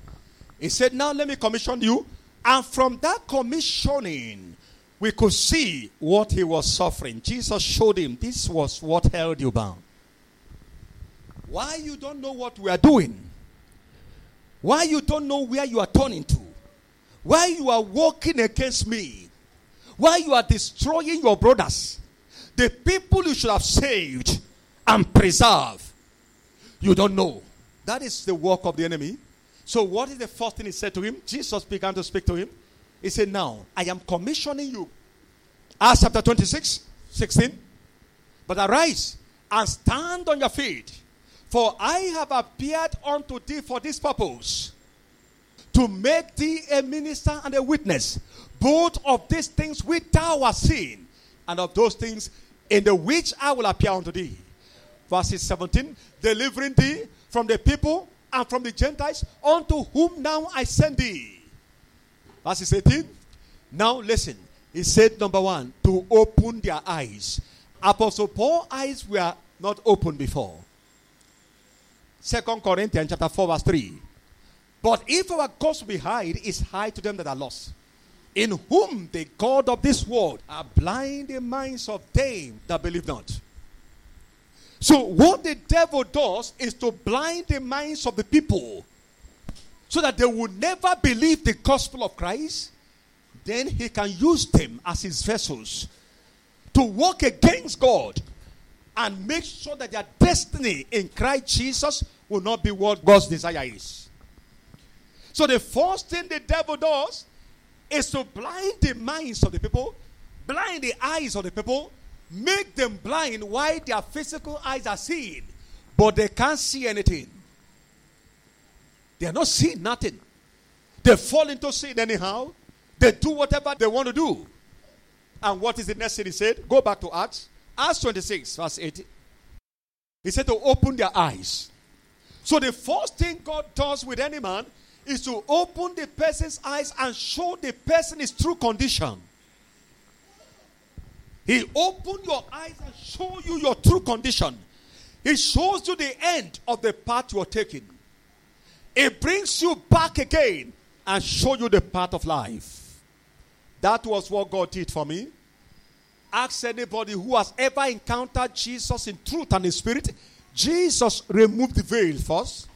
He said, Now let me commission you. And from that commissioning, we could see what he was suffering. Jesus showed him this was what held you bound. Why you don't know what we are doing? Why you don't know where you are turning to? Why you are walking against me? Why you are destroying your brothers? The people you should have saved and preserved You don't know. That is the work of the enemy. So, what is the first thing he said to him? Jesus began to speak to him. He said, Now, I am commissioning you. Acts chapter 26, 16. But arise and stand on your feet, for I have appeared unto thee for this purpose to make thee a minister and a witness, both of these things which thou hast seen, and of those things in the which I will appear unto thee. Verses 17 delivering thee from the people and from the Gentiles, unto whom now I send thee. Verses 18 now listen. He said, number one, to open their eyes. Apostle Paul's eyes were not open before. Second Corinthians chapter 4, verse 3. But if our gospel be hid, is hid to them that are lost, in whom the God of this world are blind the minds of them that believe not. So, what the devil does is to blind the minds of the people so that they will never believe the gospel of Christ. Then he can use them as his vessels to work against God and make sure that their destiny in Christ Jesus will not be what God's desire is. So, the first thing the devil does is to blind the minds of the people, blind the eyes of the people, make them blind while their physical eyes are seeing, but they can't see anything. They are not seeing nothing. They fall into sin anyhow. They do whatever they want to do. And what is the next thing he said? Go back to Acts. Acts 26, verse 80. He said to open their eyes. So the first thing God does with any man is to open the person's eyes and show the person his true condition. He opened your eyes and show you your true condition. He shows you the end of the path you are taking. It brings you back again and show you the path of life. That was what God did for me. Ask anybody who has ever encountered Jesus in truth and in spirit. Jesus removed the veil first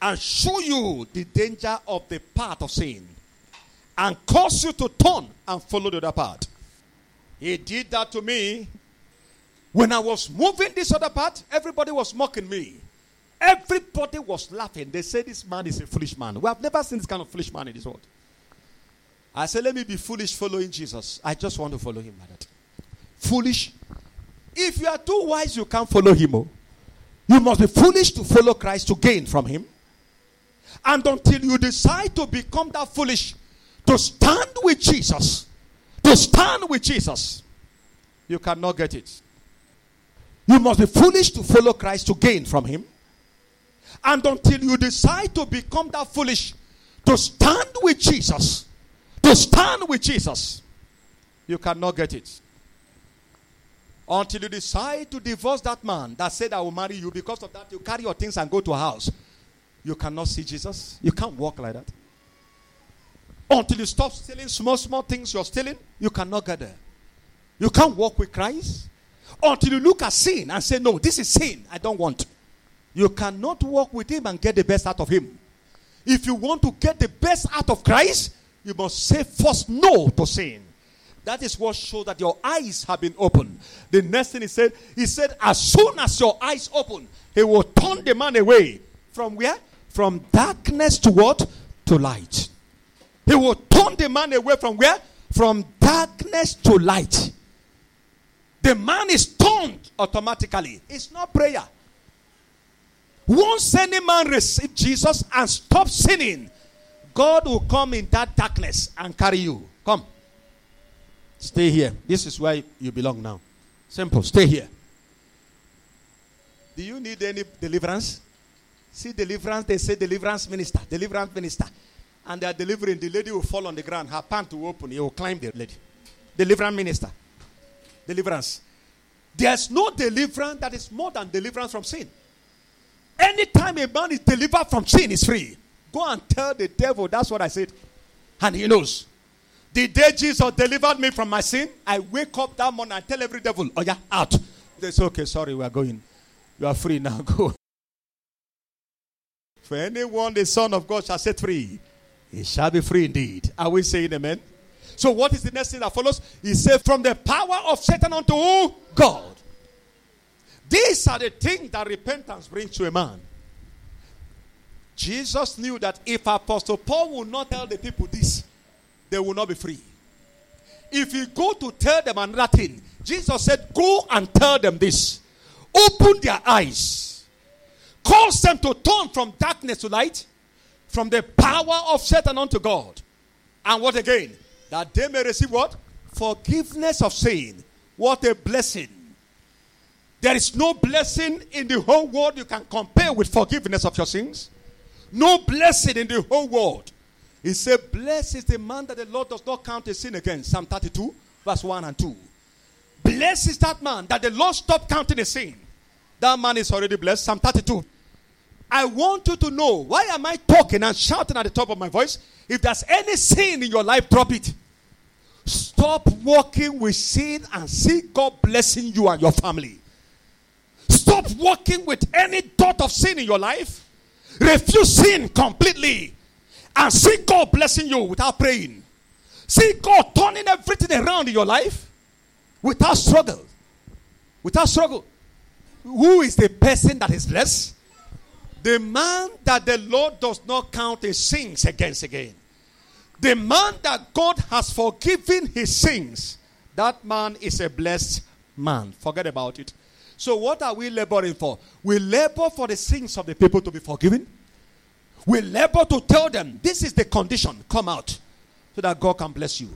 and show you the danger of the path of sin and cause you to turn and follow the other path. He did that to me. When I was moving this other path, everybody was mocking me. Everybody was laughing. They said this man is a foolish man. We have never seen this kind of foolish man in this world. I said, let me be foolish following Jesus. I just want to follow him like. Foolish. If you are too wise, you can't follow him. Oh. You must be foolish to follow Christ to gain from him. And until you decide to become that foolish, to stand with Jesus, to stand with Jesus, you cannot get it. You must be foolish to follow Christ to gain from him. And until you decide to become that foolish, to stand with Jesus, to stand with Jesus, you cannot get it. Until you decide to divorce that man that said, I will marry you, because of that, you carry your things and go to a house. You cannot see Jesus. You can't walk like that. Until you stop stealing small, small things you're stealing, you cannot get there. You can't walk with Christ. Until you look at sin and say, No, this is sin. I don't want. You cannot walk with Him and get the best out of Him. If you want to get the best out of Christ, you must say first no to sin. That is what shows that your eyes have been opened. The next thing he said, he said, as soon as your eyes open, he will turn the man away. From where? From darkness to what? To light. He will turn the man away from where? From darkness to light. The man is turned automatically. It's not prayer. Once any man receive Jesus and stop sinning, God will come in that darkness and carry you. Come. Stay here. This is where you belong now. Simple. Stay here. Do you need any deliverance? See deliverance, they say deliverance minister, deliverance minister. And they are delivering, the lady will fall on the ground, her pant will open, he will climb the lady. Deliverance minister. Deliverance. There's no deliverance that is more than deliverance from sin. Anytime a man is delivered from sin, is free. Go and tell the devil, that's what I said. And he knows. The day Jesus delivered me from my sin, I wake up that morning and tell every devil, oh yeah, out. They say, okay, sorry, we are going. You are free now, go. For anyone the Son of God shall set free, he shall be free indeed. Are we saying amen? So, what is the next thing that follows? He said, From the power of Satan unto God. These are the things that repentance brings to a man. Jesus knew that if Apostle Paul will not tell the people this, they will not be free. If you go to tell them another thing, Jesus said, Go and tell them this. Open their eyes. Cause them to turn from darkness to light, from the power of Satan unto God. And what again? That they may receive what? Forgiveness of sin. What a blessing. There is no blessing in the whole world you can compare with forgiveness of your sins. No blessing in the whole world. He said, Blessed is the man that the Lord does not count his sin against. Psalm 32, verse 1 and 2. Blessed is that man that the Lord stopped counting his sin. That man is already blessed. Psalm 32. I want you to know why am I talking and shouting at the top of my voice? If there's any sin in your life, drop it. Stop walking with sin and see God blessing you and your family. Stop walking with any thought of sin in your life. Refuse sin completely and see God blessing you without praying. See God turning everything around in your life without struggle. Without struggle. Who is the person that is blessed? The man that the Lord does not count his sins against again. The man that God has forgiven his sins. That man is a blessed man. Forget about it. So, what are we laboring for? We labor for the sins of the people to be forgiven. We labor to tell them this is the condition. Come out so that God can bless you.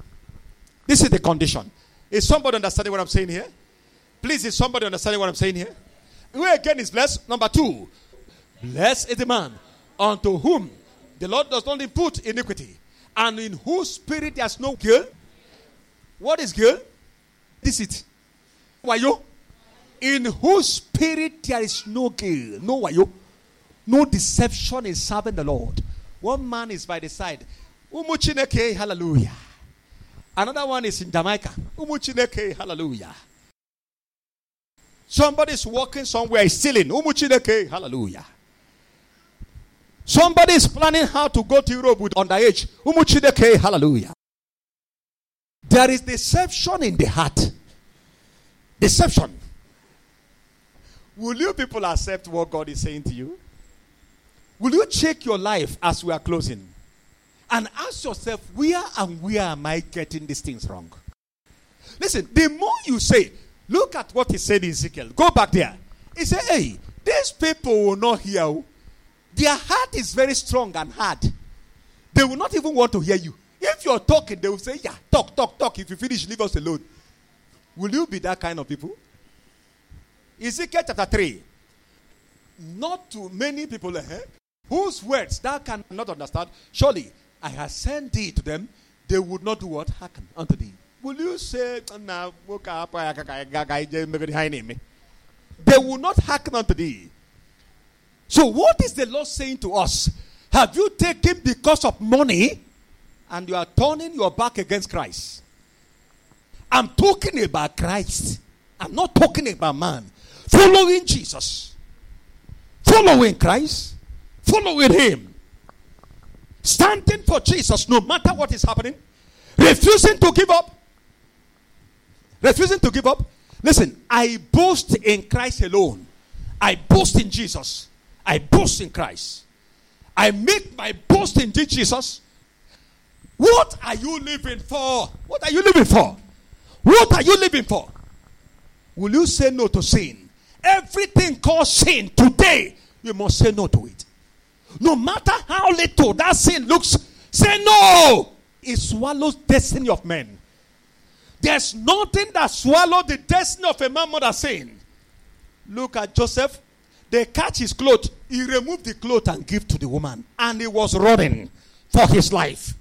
This is the condition. Is somebody understanding what I'm saying here? Please, is somebody understanding what I'm saying here? Who again is blessed? Number two. Blessed is the man unto whom the Lord does not impute iniquity, and in whose spirit there's no guilt. What is guilt? This it. You? in whose spirit there is no guilt, no wayo, no deception in serving the Lord. One man is by the side. Umuchineke, hallelujah. Another one is in Jamaica. Umuchineke, hallelujah. Somebody is walking somewhere, stealing. Umuchineke, hallelujah. Somebody is planning how to go to Europe with underage. Umuchineke, hallelujah. There is deception in the heart. Deception. Will you people accept what God is saying to you? Will you check your life as we are closing? And ask yourself, where and where am I getting these things wrong? Listen, the more you say, look at what he said in Ezekiel. Go back there. He said, hey, these people will not hear you. Their heart is very strong and hard. They will not even want to hear you. If you're talking, they will say, yeah, talk, talk, talk. If you finish, leave us alone. Will you be that kind of people? Ezekiel chapter 3. Not to many people ahead, whose words thou cannot understand. Surely I have sent thee to them, they would not do what? Hearken unto thee. Will you say, they will not hearken unto thee. So, what is the Lord saying to us? Have you taken because of money and you are turning your back against Christ? I'm talking about Christ. I'm not talking about man following Jesus, following Christ, following Him, standing for Jesus no matter what is happening, refusing to give up, refusing to give up. Listen, I boast in Christ alone. I boast in Jesus. I boast in Christ. I make my boast in Jesus. What are you living for? What are you living for? What are you living for? Will you say no to sin? Everything called sin today, you must say no to it. No matter how little that sin looks, say no. It swallows the destiny of men. There's nothing that swallows the destiny of a man more than sin. Look at Joseph. They catch his clothes. He removed the cloth and give to the woman. And he was running for his life.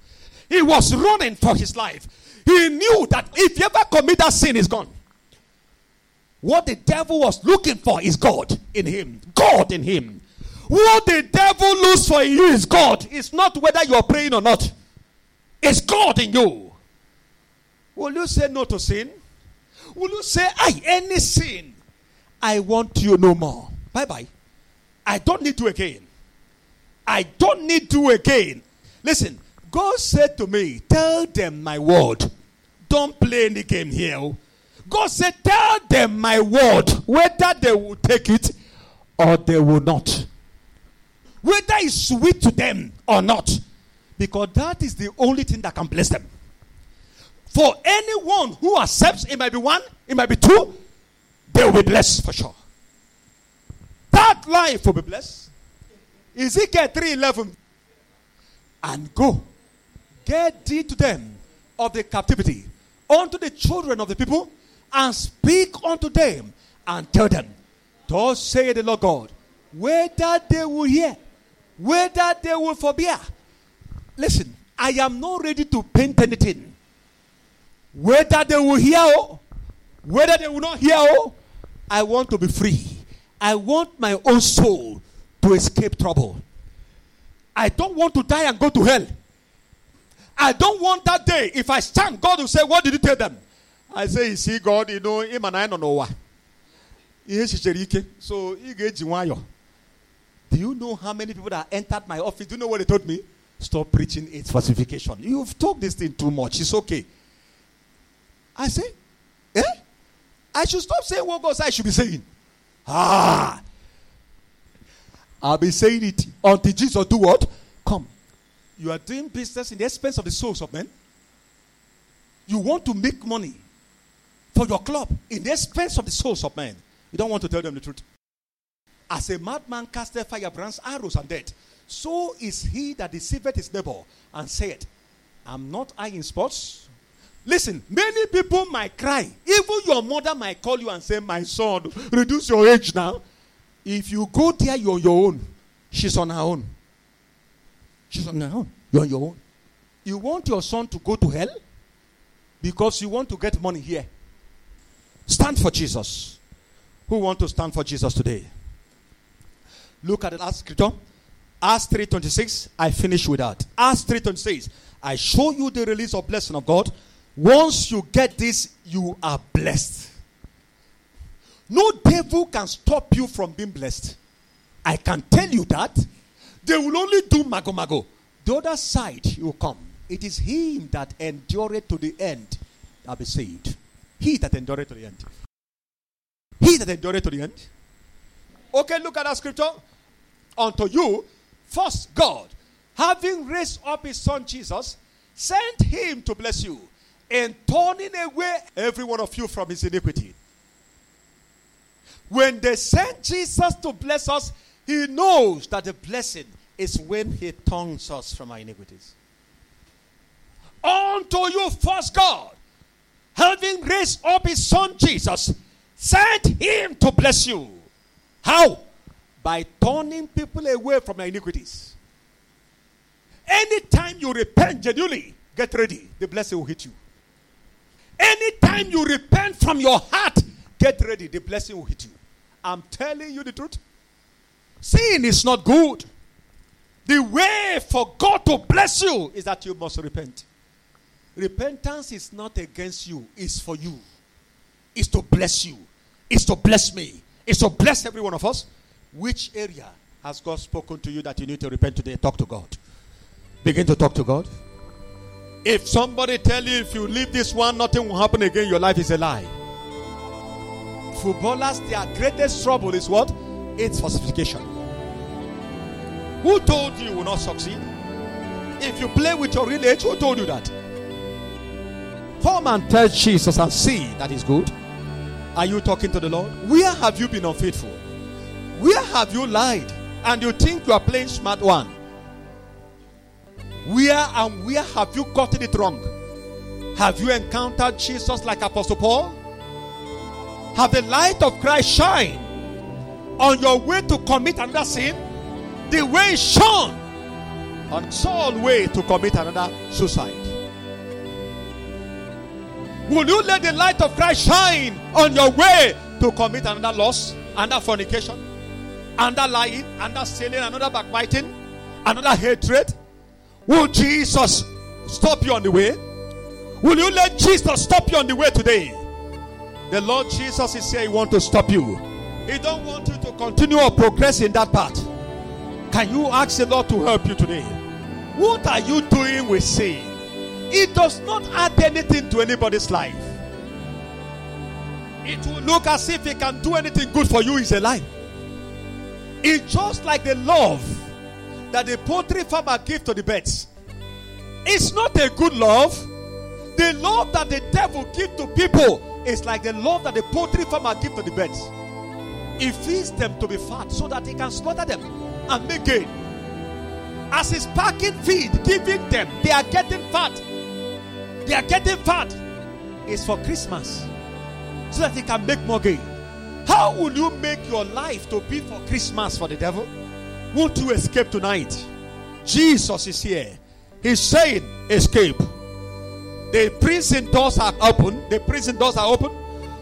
He was running for his life. He knew that if ever commit that sin, is gone. What the devil was looking for is God in him. God in him. What the devil looks for in you is God. It's not whether you're praying or not. It's God in you. Will you say no to sin? Will you say, I any sin? I want you no more. Bye bye. I don't need you again. I don't need you again. Listen, God said to me, Tell them my word. Don't play any game here. Oh. God said, Tell them my word, whether they will take it or they will not. whether it's sweet to them or not, because that is the only thing that can bless them. For anyone who accepts, it might be one, it might be two, they will be blessed for sure. That life will be blessed. Ezekiel 3:11. And go, get thee to them of the captivity, unto the children of the people, and speak unto them, and tell them, Thus say the Lord God, whether they will hear, whether they will forbear. Listen, I am not ready to paint anything. Whether they will hear, oh, whether they will not hear, oh, I want to be free. I want my own soul to escape trouble. I don't want to die and go to hell. I don't want that day. If I stand, God will say, What did you tell them? I say, You see, God, you know, him and I don't know what. So, do you know how many people that entered my office? Do you know what they told me? Stop preaching its falsification. You've talked this thing too much. It's okay. I say, eh? I should stop saying what God said I should be saying. Ah. I'll be saying it until Jesus do what? Come. You are doing business in the expense of the souls of men. You want to make money for your club in the expense of the souls of men. You don't want to tell them the truth. As a madman casteth firebrands, arrows, and death, so is he that deceiveth his neighbor and said, I'm not I in sports. Listen, many people might cry. Even your mother might call you and say, My son, reduce your age now. If you go there, you're your own. She's on her own. She's on her own. You're on your own. You want your son to go to hell because you want to get money here. Stand for Jesus. Who want to stand for Jesus today? Look at the last scripture. Acts 3.26. I finish with that. Acts 3.26. I show you the release of blessing of God. Once you get this, you are blessed. No devil can stop you from being blessed. I can tell you that. They will only do mago mago. The other side will come. It is him that endureth to the end that be saved. He that endureth to the end. He that endureth to the end. Okay, look at that scripture. Unto you, first God, having raised up his son Jesus, sent him to bless you and turning away every one of you from his iniquity. When they sent Jesus to bless us, he knows that the blessing is when he turns us from our iniquities. Unto you, first God, having raised up his son Jesus, sent him to bless you. How? By turning people away from their iniquities. Anytime you repent genuinely, get ready, the blessing will hit you. Anytime you repent from your heart, get ready, the blessing will hit you. I'm telling you the truth. Sin is not good. The way for God to bless you is that you must repent. Repentance is not against you, it's for you. It's to bless you. It's to bless me. It's to bless every one of us. Which area has God spoken to you that you need to repent today? Talk to God. Begin to talk to God. If somebody tell you if you leave this one, nothing will happen again, your life is a lie. Footballers, their greatest trouble is what? It's falsification. Who told you you will not succeed? If you play with your real age, who told you that? Come and tell Jesus and see that is good. Are you talking to the Lord? Where have you been unfaithful? Where have you lied? And you think you are playing smart one? Where and where have you gotten it wrong? Have you encountered Jesus like Apostle Paul? Have the light of Christ shine on your way to commit another sin? The way shone on Saul's way to commit another suicide. Will you let the light of Christ shine on your way to commit another loss, another fornication, another lying, another stealing, another backbiting, another hatred? Will Jesus stop you on the way? Will you let Jesus stop you on the way today? The Lord Jesus is here. He want to stop you. He don't want you to continue or progress in that path. Can you ask the Lord to help you today? What are you doing with sin? It does not add anything to anybody's life. It will look as if it can do anything good for you. Is a lie. It's just like the love that the poultry farmer give to the birds. It's not a good love. The love that the devil give to people is like the love that the poultry farmer give to the birds. He feeds them to be fat so that he can slaughter them and make gain. As he's packing feed, giving them, they are getting fat. They are getting fat. It's for Christmas so that he can make more gain. How will you make your life to be for Christmas for the devil? Won't you escape tonight? Jesus is here. He's saying, Escape. The prison doors are open. The prison doors are open.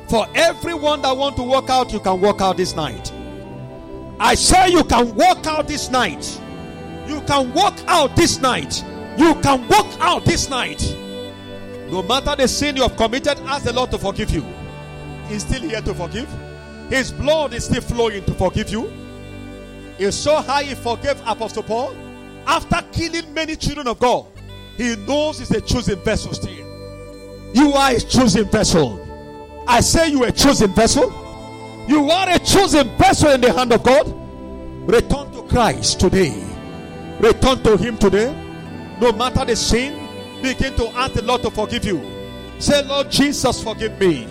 For everyone that want to walk out, you can walk out this night. I say you can walk out this night. You can walk out this night. You can walk out this night. No matter the sin you have committed, ask the Lord to forgive you. He's still here to forgive. His blood is still flowing to forgive you. It's so high he forgave Apostle Paul after killing many children of God. He knows he's a chosen vessel still. You are a chosen vessel. I say you are a chosen vessel. You are a chosen vessel in the hand of God. Return to Christ today. Return to Him today. No matter the sin, begin to ask the Lord to forgive you. Say, Lord Jesus, forgive me.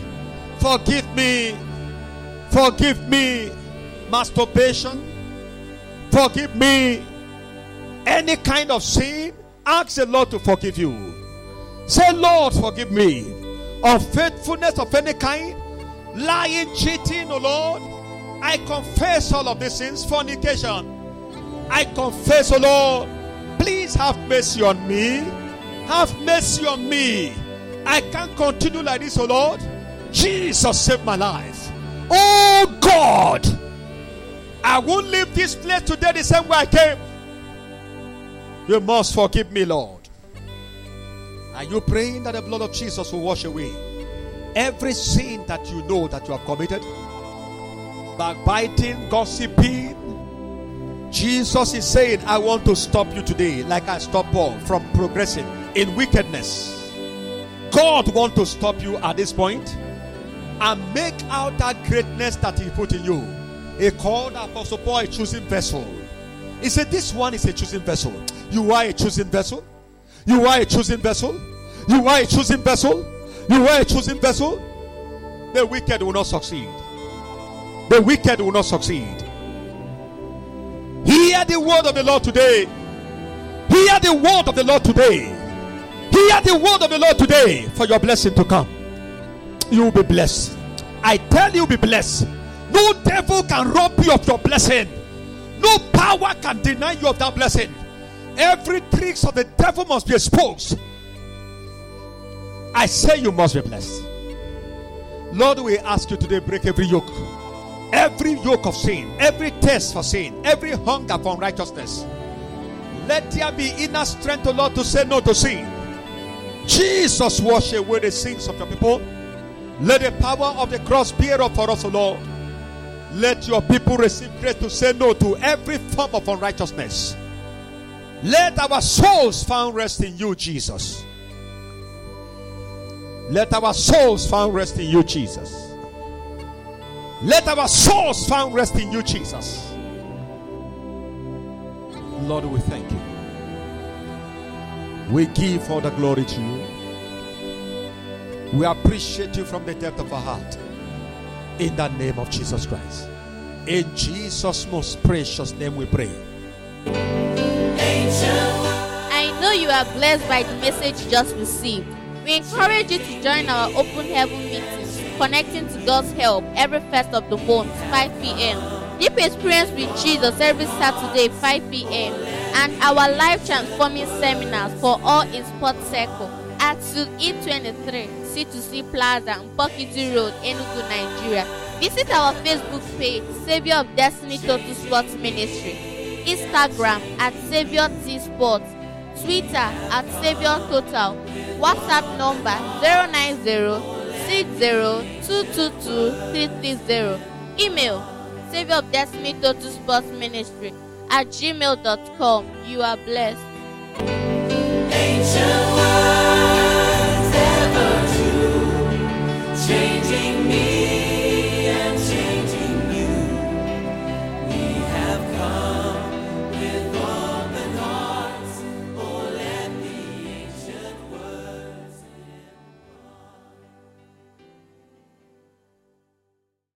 Forgive me. Forgive me. Masturbation. Forgive me. Any kind of sin, ask the Lord to forgive you. Say, Lord, forgive me. of faithfulness of any kind, lying, cheating, oh Lord. I confess all of these sins, fornication. I confess, oh Lord. Please have mercy on me. Have mercy on me. I can't continue like this, oh Lord. Jesus save my life. Oh God. I won't leave this place today the same way I came. You must forgive me, Lord. Are you praying that the blood of Jesus will wash away every sin that you know that you have committed? Backbiting, gossiping. Jesus is saying, I want to stop you today, like I stopped Paul from progressing in wickedness. God want to stop you at this point and make out that greatness that He put in you. He called Apostle Paul a choosing vessel. He said, This one is a choosing vessel. You are a choosing vessel. You are a choosing vessel. You are a choosing vessel. You are a choosing vessel. The wicked will not succeed. The wicked will not succeed. Hear the word of the Lord today. Hear the word of the Lord today. Hear the word of the Lord today for your blessing to come. You will be blessed. I tell you, be blessed. No devil can rob you of your blessing. No power can deny you of that blessing. Every tricks of the devil must be exposed. I say you must be blessed. Lord, we ask you today break every yoke. Every yoke of sin, every test for sin, every hunger for unrighteousness. Let there be inner strength, O Lord, to say no to sin. Jesus wash away the sins of your people. Let the power of the cross be up for us, O Lord. Let your people receive grace to say no to every form of unrighteousness. Let our souls find rest in you, Jesus. Let our souls find rest in you, Jesus. Let our souls find rest in you, Jesus. Lord, we thank you. We give all the glory to you. We appreciate you from the depth of our heart. In the name of Jesus Christ. In Jesus' most precious name we pray. I know you are blessed by the message you just received. We encourage you to join our open heaven meetings, connecting to God's help every first of the month, 5 p.m. Deep experience with Jesus every Saturday, 5 p.m. And our life transforming seminars for all in Sports Circle at Suite E23, C2C Plaza, Pokiti Road, Enugu, Nigeria. Visit our Facebook page, Savior of Destiny Total Sports Ministry, Instagram at Savior T Sports, Twitter at Savior Total, WhatsApp number 090-60-222-330, email Savior of Destiny Total Sports Ministry at gmail.com. You are blessed.